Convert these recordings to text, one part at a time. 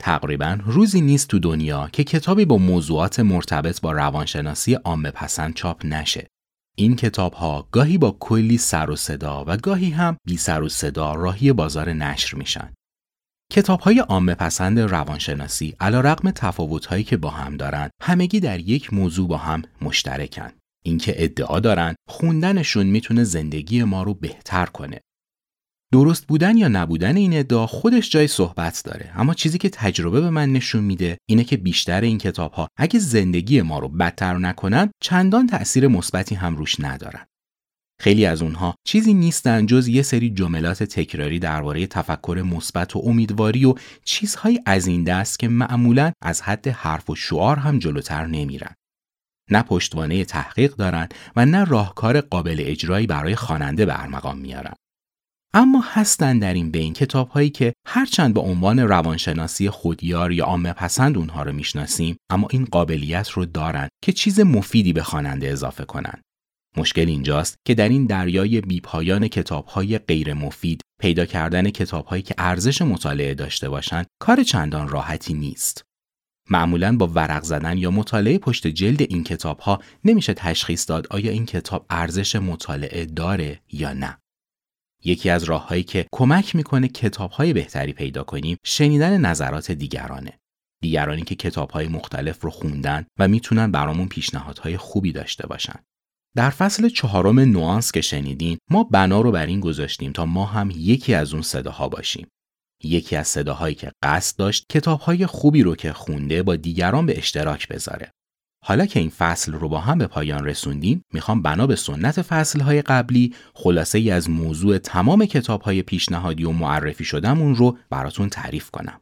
تقریبا روزی نیست تو دنیا که کتابی با موضوعات مرتبط با روانشناسی عامه پسند چاپ نشه. این کتاب ها گاهی با کلی سر و صدا و گاهی هم بی سر و صدا راهی بازار نشر میشن. کتاب های عامه پسند روانشناسی علا رقم تفاوت هایی که با هم دارن همگی در یک موضوع با هم مشترکن. اینکه ادعا دارن خوندنشون می‌تونه زندگی ما رو بهتر کنه درست بودن یا نبودن این ادعا خودش جای صحبت داره. اما چیزی که تجربه به من نشون میده اینه که بیشتر این کتاب ها اگه زندگی ما رو بدتر نکنن چندان تأثیر مثبتی هم روش ندارن. خیلی از اونها چیزی نیستن جز یه سری جملات تکراری درباره تفکر مثبت و امیدواری و چیزهایی از این دست که معمولا از حد حرف و شعار هم جلوتر نمیرن. نه پشتوانه تحقیق دارن و نه راهکار قابل اجرایی برای خواننده به ارمغان میارن. اما هستن در این بین کتاب هایی که هرچند به عنوان روانشناسی خودیار یا عامه پسند اونها رو می‌شناسیم اما این قابلیت رو دارن که چیز مفیدی به خواننده اضافه کنن. مشکل اینجاست که در این دریای بیپایان کتاب های غیر مفید پیدا کردن کتاب هایی که ارزش مطالعه داشته باشند کار چندان راحتی نیست. معمولا با ورق زدن یا مطالعه پشت جلد این کتاب ها نمیشه تشخیص داد آیا این کتاب ارزش مطالعه داره یا نه. یکی از راههایی که کمک می‌کنه کتابهای بهتری پیدا کنیم شنیدن نظرات دیگرانه. دیگرانی که کتابهای مختلف رو خوندن و می‌تونن برامون پیشنهادهای خوبی داشته باشن. در فصل چهارم نوانس که شنیدین ما بنا رو بر این گذاشتیم تا ما هم یکی از اون صداها باشیم. یکی از صداهایی که قصد داشت کتابهای خوبی رو که خونده با دیگران به اشتراک بذاره. حالا که این فصل رو با هم به پایان رسوندیم می‌خوام بنا به سنت فصلهای قبلی خلاصه ای از موضوع تمام کتابهای پیشنهادی و معرفی شدمون رو براتون تعریف کنم.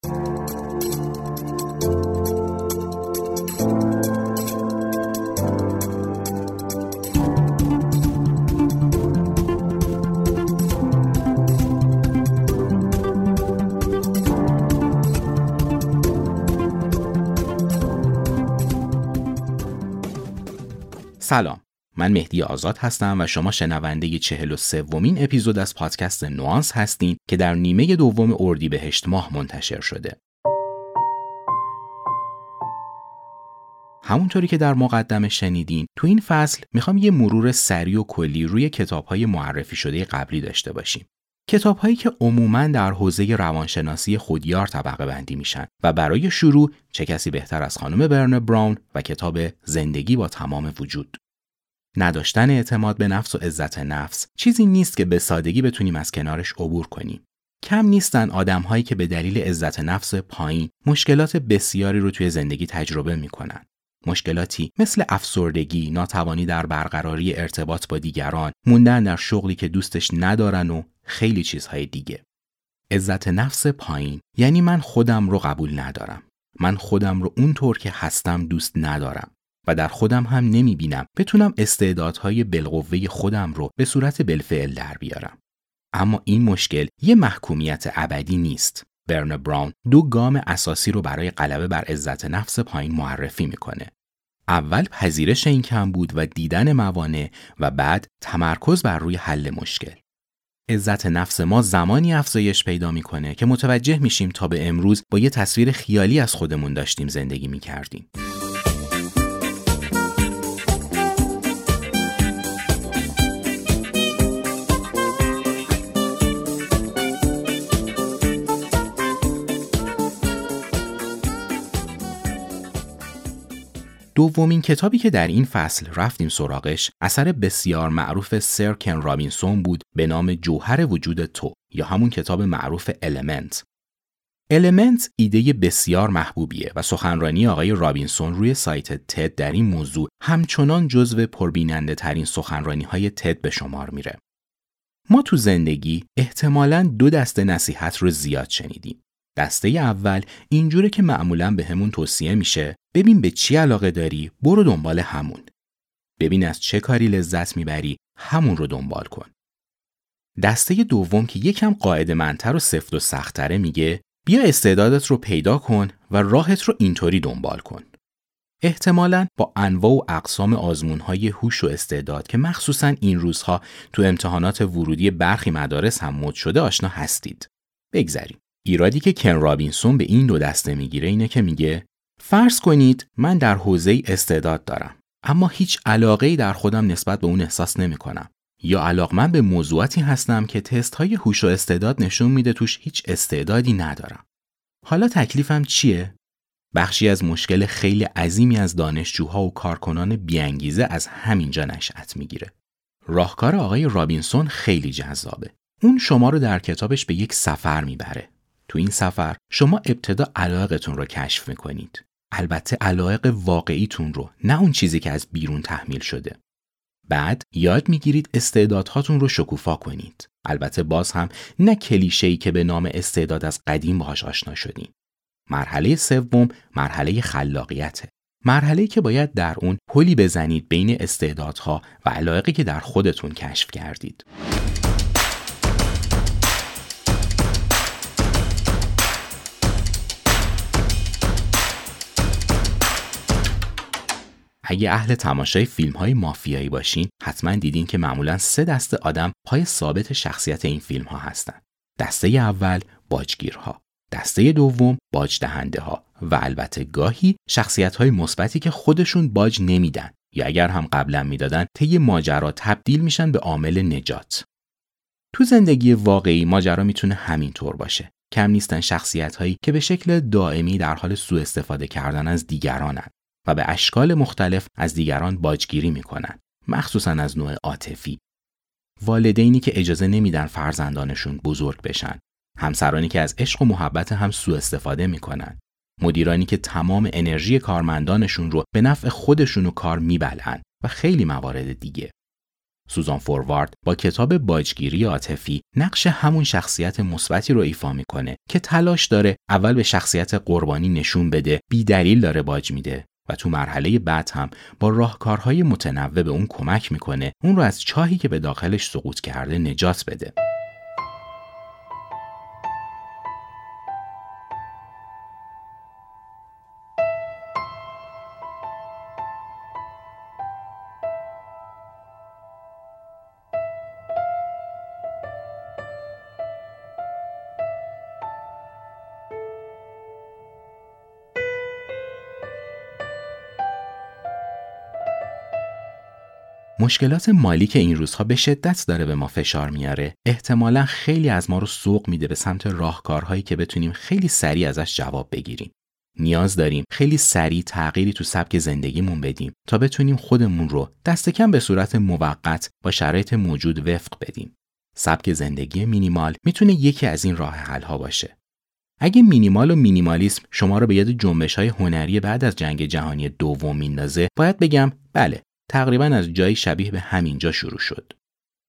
سلام من مهدی آزاد هستم و شما شنونده چهل و سومین اپیزود از پادکست نوانس هستین که در نیمه دوم اردیبهشت ماه منتشر شده. همونطوری که در مقدمه شنیدین تو این فصل می‌خوام یه مرور سریع و کلی روی کتابهای معرفی شده قبلی داشته باشیم. کتابهایی که عموما در حوزه روانشناسی خودیار طبقه بندی میشن و برای شروع چه کسی بهتر از خانم برن براون و کتاب زندگی با تمام وجود. نداشتن اعتماد به نفس و عزت نفس چیزی نیست که به سادگی بتونیم از کنارش عبور کنیم. کم نیستن آدمهایی که به دلیل عزت نفس پایین مشکلات بسیاری رو توی زندگی تجربه می‌کنن. مشکلاتی مثل افسردگی، ناتوانی در برقراری ارتباط با دیگران، موندن در شغلی که دوستش ندارن و خیلی چیزهای دیگه. عزت نفس پایین یعنی من خودم رو قبول ندارم. من خودم رو اونطور که هستم دوست ندارم و در خودم هم نمی بینم بتونم استعدادهای بالقوه خودم رو به صورت بالفعل در بیارم. اما این مشکل یه محکومیت ابدی نیست. برن براون دو گام اساسی رو برای غلبه بر عزت نفس پایین معرفی می‌کنه. اول پذیرش این کم بود و دیدن موانع و بعد تمرکز بر روی حل مشکل. عزت نفس ما زمانی افزایش پیدا می‌کنه که متوجه میشیم تا به امروز با یه تصویر خیالی از خودمون داشتیم زندگی می‌کردیم. دومین کتابی که در این فصل رفتیم سراغش اثر بسیار معروف سر کن رابینسون بود به نام جوهر وجود تو یا همون کتاب معروف Element. Element ایده بسیار محبوبیه و سخنرانی آقای رابینسون روی سایت تد در این موضوع همچنان جزو پربیننده ترین سخنرانی های تد به شمار میره. ما تو زندگی احتمالاً دو دسته نصیحت رو زیاد شنیدیم. دسته اول اینجوره که معمولا به همون توصیه میشه ببین به چی علاقه داری برو دنبال همون ببین از چه کاری لذت می‌بری همون رو دنبال کن دسته دوم که یکم قاعده منتر و سفت و سختره میگه بیا استعدادت رو پیدا کن و راهت رو اینطوری دنبال کن احتمالا با انواع و اقسام آزمون های هوش و استعداد که مخصوصا این روزها تو امتحانات ورودی برخی مدارس هم مد شده آشنا هستید. بگذریم. ایرادی که کن رابینسون به این دو دسته می‌گیره اینه که میگه فرض کنید من در حوزه استعداد دارم اما هیچ علاقه در خودم نسبت به اون احساس نمی کنم. یا علاقمند به موضوعاتی هستم که تست های هوش و استعداد نشون میده توش هیچ استعدادی ندارم. حالا تکلیفم چیه؟ بخشی از مشکل خیلی عظیمی از دانشجوها و کارکنان بیانگیزه از همینجا نشأت می‌گیره. راهکار آقای رابینسون خیلی جذابه. اون شما رو در کتابش به یک سفر می‌بره. تو این سفر شما ابتدا علاقتون رو کشف می‌کنید. البته علایق واقعیتون رو نه اون چیزی که از بیرون تحمیل شده. بعد یاد می‌گیرید استعدادهاتون رو شکوفا کنید. البته باز هم نه کلیشه‌ای که به نام استعداد از قدیم باهاش آشنا شدیم. مرحله سوم مرحله خلاقیته. مرحله که باید در اون پلی بزنید بین استعدادها و علایقی که در خودتون کشف کردید. اگه اهل تماشای فیلم های مافیایی باشین حتما دیدین که معمولا سه دسته آدم پای ثابت شخصیت این فیلم ها هستن. دسته اول باجگیرها، دسته دوم باج ها و البته گاهی شخصیت های مثبتی که خودشون باج نمیدن یا اگر هم قبلا می‌دادن طی ماجرا تبدیل میشن به عامل نجات. تو زندگی واقعی ماجرا می‌تونه همینطور باشه. کم نیستن شخصیت هایی که به شکل دائمی در حال سوء استفاده کردن از دیگرانند و به اشکال مختلف از دیگران باجگیری می‌کنن مخصوصا از نوع عاطفی. والدینی که اجازه نمیدن فرزندانشون بزرگ بشن همسرانی که از عشق و محبت هم سوء استفاده می‌کنن مدیرانی که تمام انرژی کارمندانشون رو به نفع خودشون و کار میبلن و خیلی موارد دیگه. سوزان فوروارد با کتاب باجگیری عاطفی نقش همون شخصیت مثبتی رو ایفا می‌کنه که تلاش داره اول به شخصیت قربانی نشون بده بی دلیل داره باج میده. و تو مرحله بعد هم با راهکارهای متنوع به اون کمک می‌کنه اون رو از چاهی که به داخلش سقوط کرده نجات بده. مشکلات مالی که این روزها به شدت داره به ما فشار میاره. احتمالا خیلی از ما رو سوق میده به سمت راهکارهایی که بتونیم خیلی سریع ازش جواب بگیریم. نیاز داریم خیلی سریع تغییری تو سبک زندگیمون بدیم تا بتونیم خودمون رو دست کم به صورت موقت با شرایط موجود وفق بدیم. سبک زندگی مینیمال می‌تونه یکی از این راه حل ها باشه. اگه مینیمال و مینیمالیسم شما رو به یاد جنبش های هنری بعد از جنگ جهانی دوم میندازه باید بگم بله تقریبا از جایی شبیه به همینجا شروع شد.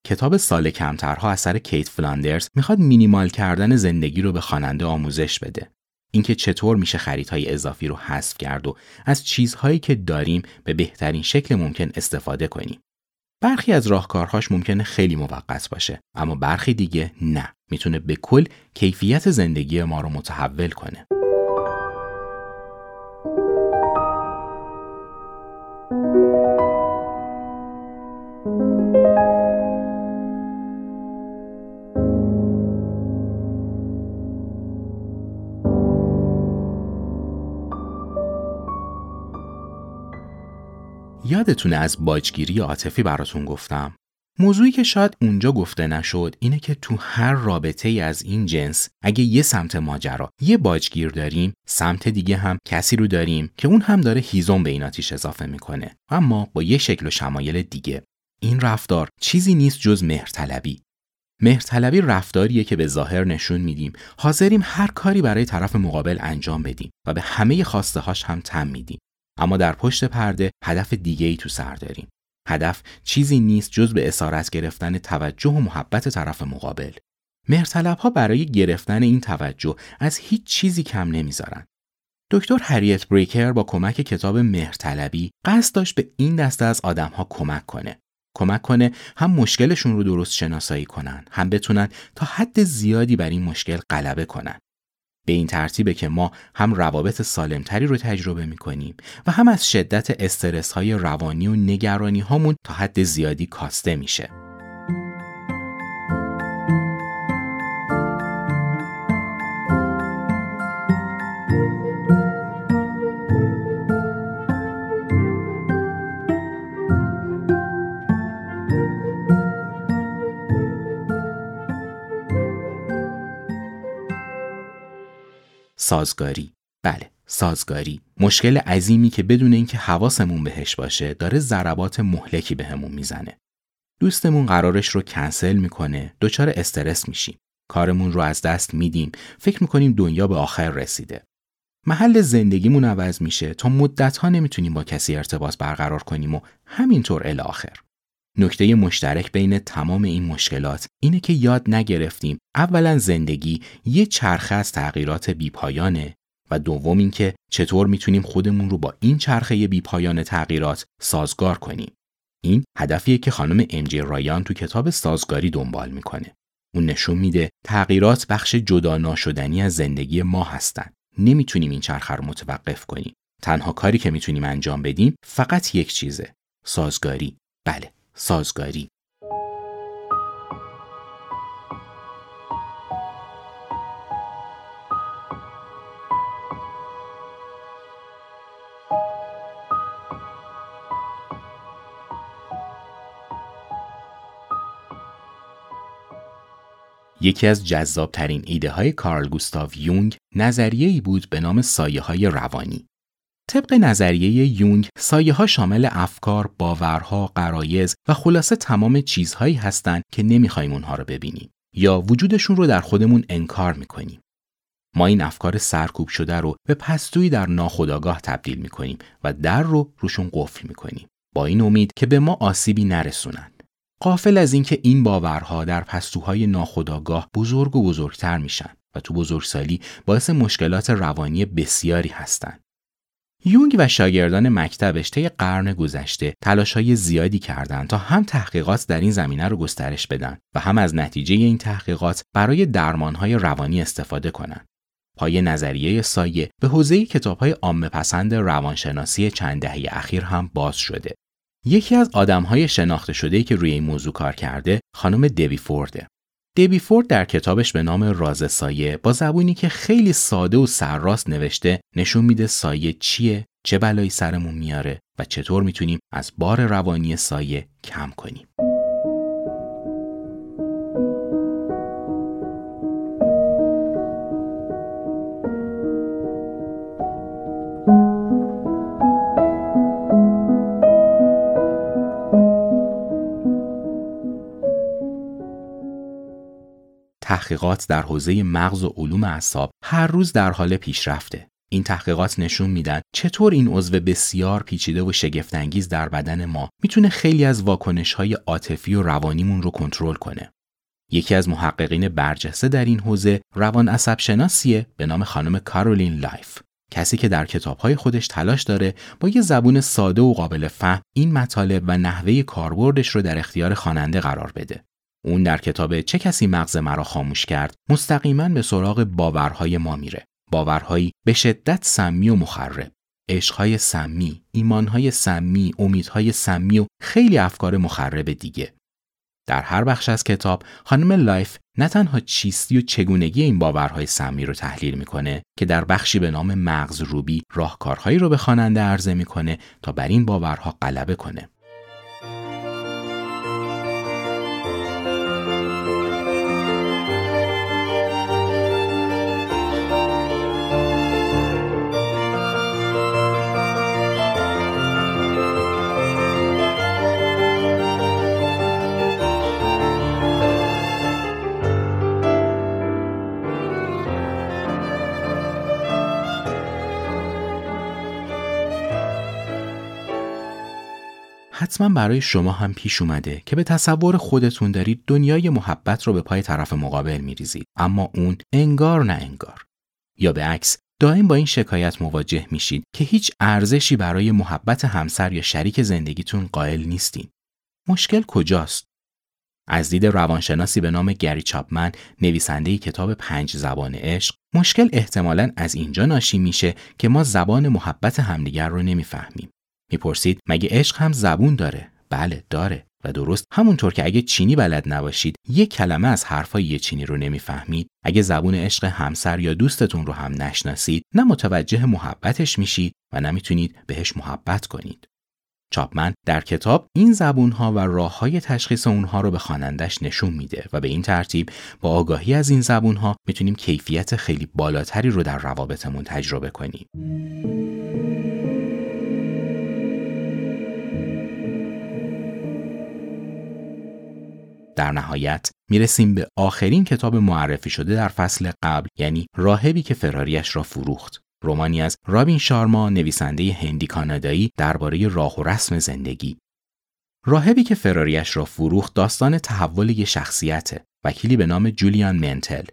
کتاب سال کمترها اثر کیت فلاندرز می‌خواد مینیمال کردن زندگی رو به خواننده آموزش بده. اینکه چطور میشه خریدهای اضافی رو حذف کرد و از چیزهایی که داریم به بهترین شکل ممکن استفاده کنیم. برخی از راهکارهاش ممکنه خیلی موقت باشه اما برخی دیگه نه می‌تونه به کل کیفیت زندگی ما رو متحول کنه. یادتونه از باجگیری عاطفی براتون گفتم؟ موضوعی که شاید اونجا گفته نشد اینه که تو هر رابطه ای از این جنس اگه یه سمت ماجرا یه باجگیر داریم سمت دیگه هم کسی رو داریم که اون هم داره هیزم به این اضافه می‌کنه. اما با یه شکل و شمایل دیگه. این رفتار چیزی نیست جز مهرطلبی. مهرطلبی رفتاریه که به ظاهر نشون میدیم. حاضریم هر کاری برای طرف مقابل انجام بدیم و به همه خواسته هاش هم تم میدیم. اما در پشت پرده هدف دیگه ای تو سر داریم. هدف چیزی نیست جز به اسارت گرفتن توجه و محبت طرف مقابل. مهرطلب ها برای گرفتن این توجه از هیچ چیزی کم نمی‌ذارن. دکتر هریت بریکر با کمک کتاب مهرطلبی قصد داشت به این دسته از آدم ها کمک کنه. کمک کنه هم مشکلشون رو درست شناسایی کنن هم بتونن تا حد زیادی بر این مشکل غلبه کنن. به این ترتیبه که ما هم روابط سالمتری رو تجربه می‌کنیم و هم از شدت استرس های روانی و نگرانی هامون تا حد زیادی کاسته میشه. سازگاری. بله سازگاری. مشکل عظیمی که بدون اینکه حواسمون بهش باشه داره ضربات مهلکی بهمون می‌زنه. دوستمون قرارش رو کنسل می‌کنه. دچار استرس میشیم. کارمون رو از دست میدیم. فکر می‌کنیم دنیا به آخر رسیده. محل زندگیمون عوض میشه. تا مدت ها نمی‌تونیم با کسی ارتباط برقرار کنیم و همینطور الی آخر. نکته مشترک بین تمام این مشکلات اینه که یاد نگرفتیم اولا زندگی یه چرخه از تغییرات بیپایانه و دوم اینکه چطور می‌تونیم خودمون رو با این چرخه بیپایان تغییرات سازگار کنیم. این هدفیه که خانم امجی رایان تو کتاب سازگاری دنبال می‌کنه. اون نشون میده تغییرات بخش جدا ناشدنی از زندگی ما هستن. نمی‌تونیم این چرخه رو متوقف کنیم. تنها کاری که می‌تونیم انجام بدیم فقط یک چیزه. سازگاری. بله، سازگاری یکی از جذابترین ایده های کارل گوستاو یونگ نظریه ای بود به نام سایه های روانی. طبق نظریه یونگ سایه ها شامل افکار، باورها، قرایز و خلاصه تمام چیزهایی هستند که نمی‌خوایم اونها رو ببینیم یا وجودشون رو در خودمون انکار می‌کنیم. ما این افکار سرکوب شده رو به پستویی در ناخودآگاه تبدیل می‌کنیم و در رو روشون قفل می‌کنیم با این امید که به ما آسیبی نرسونند. قافل از اینکه این باورها در پستوهای ناخودآگاه بزرگ و بزرگتر میشن و تو بزرگسالی باعث مشکلات روانی بسیاری هستند. یونگ و شاگردان مکتبش طی قرن گذشته تلاشهای زیادی کردند تا هم تحقیقات در این زمینه رو گسترش بدن و هم از نتیجه این تحقیقات برای درمانهای روانی استفاده کنند. پای نظریه سایه به حوزه کتابهای عامه پسند روانشناسی چند دهه اخیر هم باز شده. یکی از آدمهای شناخته شده که روی این موضوع کار کرده خانم دیوی فورده. دیبی فورد در کتابش به نام راز سایه با زبونی که خیلی ساده و سرراست نوشته نشون میده سایه چیه، چه بلایی سرمون میاره و چطور می‌تونیم از بار روانی سایه کم کنیم. تحقیقات در حوزه مغز و علوم اعصاب هر روز در حال پیشرفته. این تحقیقات نشون میدن چطور این عضو بسیار پیچیده و شگفت‌انگیز در بدن ما می‌تونه خیلی از واکنش های عاطفی و روانیمون رو کنترل کنه. یکی از محققین برجسته در این حوزه روان عصب شناسیه به نام خانم کارولین لیف. کسی که در کتابهای خودش تلاش داره با یه زبون ساده و قابل فهم این مطالب و نحوه کاربردش رو در اختیار خواننده قرار بده. اون در کتاب چه کسی مغز مرا خاموش کرد مستقیما به سراغ باورهای ما میره. باورهایی به شدت سمی و مخرب. عشقهای سمی ایمانهای سمی امیدهای سمی و خیلی افکار مخرب دیگه. در هر بخش از کتاب خانم لایف نه تنها چیستی و چگونگی این باورهای سمی رو تحلیل می‌کنه که در بخشی به نام مغز روبی راهکارهایی رو به خواننده عرضه می‌کنه تا بر این باورها غلبه کنه. حتما برای شما هم پیش اومده که به تصور خودتون دارید دنیای محبت رو به پای طرف مقابل میریزید اما اون انگار نه انگار یا به عکس دائم با این شکایت مواجه میشید که هیچ ارزشی برای محبت همسر یا شریک زندگیتون قائل نیستین. مشکل کجاست؟ از دید روانشناسی به نام گری چاپمن نویسنده کتاب پنج زبان عشق مشکل احتمالا از اینجا ناشی میشه که ما زبان محبت همدیگر رو نمی‌فهمیم می‌پرسید مگه عشق هم زبون داره؟ بله داره. و درست همونطور که اگه چینی بلد نباشید یک کلمه از حرفای یه چینی رو نمی‌فهمید. اگه زبون عشق همسر یا دوستتون رو هم نشناسید نه متوجه محبتش میشید و نمی‌تونید بهش محبت کنید. چاپمن در کتاب این زبونها و راه های تشخیص اونها رو به خوانندش نشون میده و به این ترتیب با آگاهی از این زبونها می‌تونیم کیفیت خیلی بالاتری رو در روابطمون تجربه کنیم. در نهایت می‌رسیم به آخرین کتاب معرفی شده در فصل قبل یعنی راهبی که فراریش را فروخت. رومانی از رابین شارما نویسنده هندی کانادایی درباره راه و رسم زندگی. راهبی که فراریش را فروخت داستان تحول یک شخصیت وکیلی به نام جولیان منتل.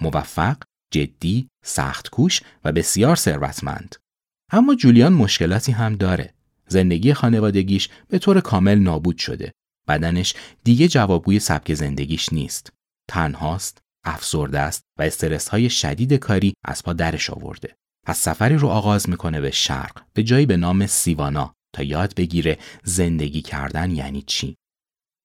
موفق جدی سختکوش و بسیار ثروتمند. اما جولیان مشکلاتی هم داره. زندگی خانوادگیش به طور کامل نابود شده. بدنش دیگه جوابگوی سبک زندگیش نیست. تنهاست، افسرده است و استرس های شدید کاری از پا درش آورده. پس سفری رو آغاز می‌کنه به شرق به جایی به نام سیوانا تا یاد بگیره زندگی کردن یعنی چی.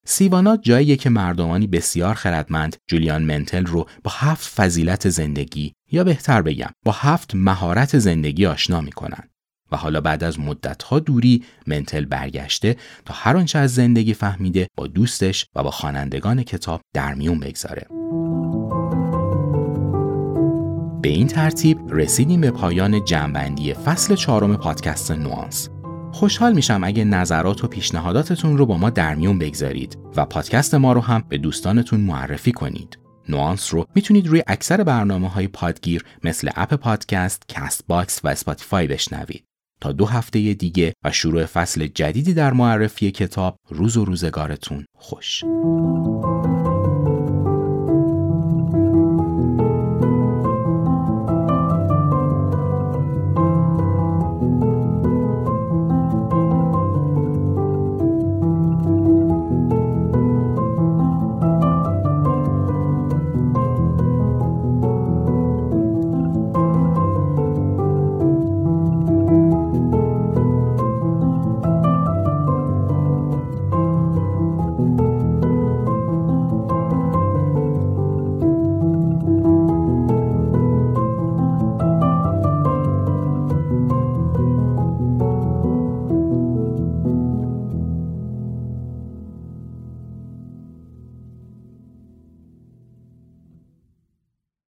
سیوانا جاییه که مردمانی بسیار خردمند جولیان منتل رو با هفت فضیلت زندگی یا بهتر بگم با هفت مهارت زندگی آشنا می‌کنن. و حالا بعد از مدتها دوری منتل برگشته تا هر آنچه از زندگی فهمیده با دوستش و با خوانندگان کتاب در میون بگذاره. به این ترتیب رسیدیم به پایان جمع‌بندی فصل چهارم پادکست نوانس. خوشحال میشم اگه نظرات و پیشنهاداتتون رو با ما در میون بگذارید و پادکست ما رو هم به دوستانتون معرفی کنید. نوانس رو می‌تونید روی اکثر برنامه های پادگیر مثل اپ پادکست، کست باکس و اسپاتیفای بشنوید. تا دو هفته دیگه و شروع فصل جدیدی در معرفی کتاب روز و روزگارتون خوش.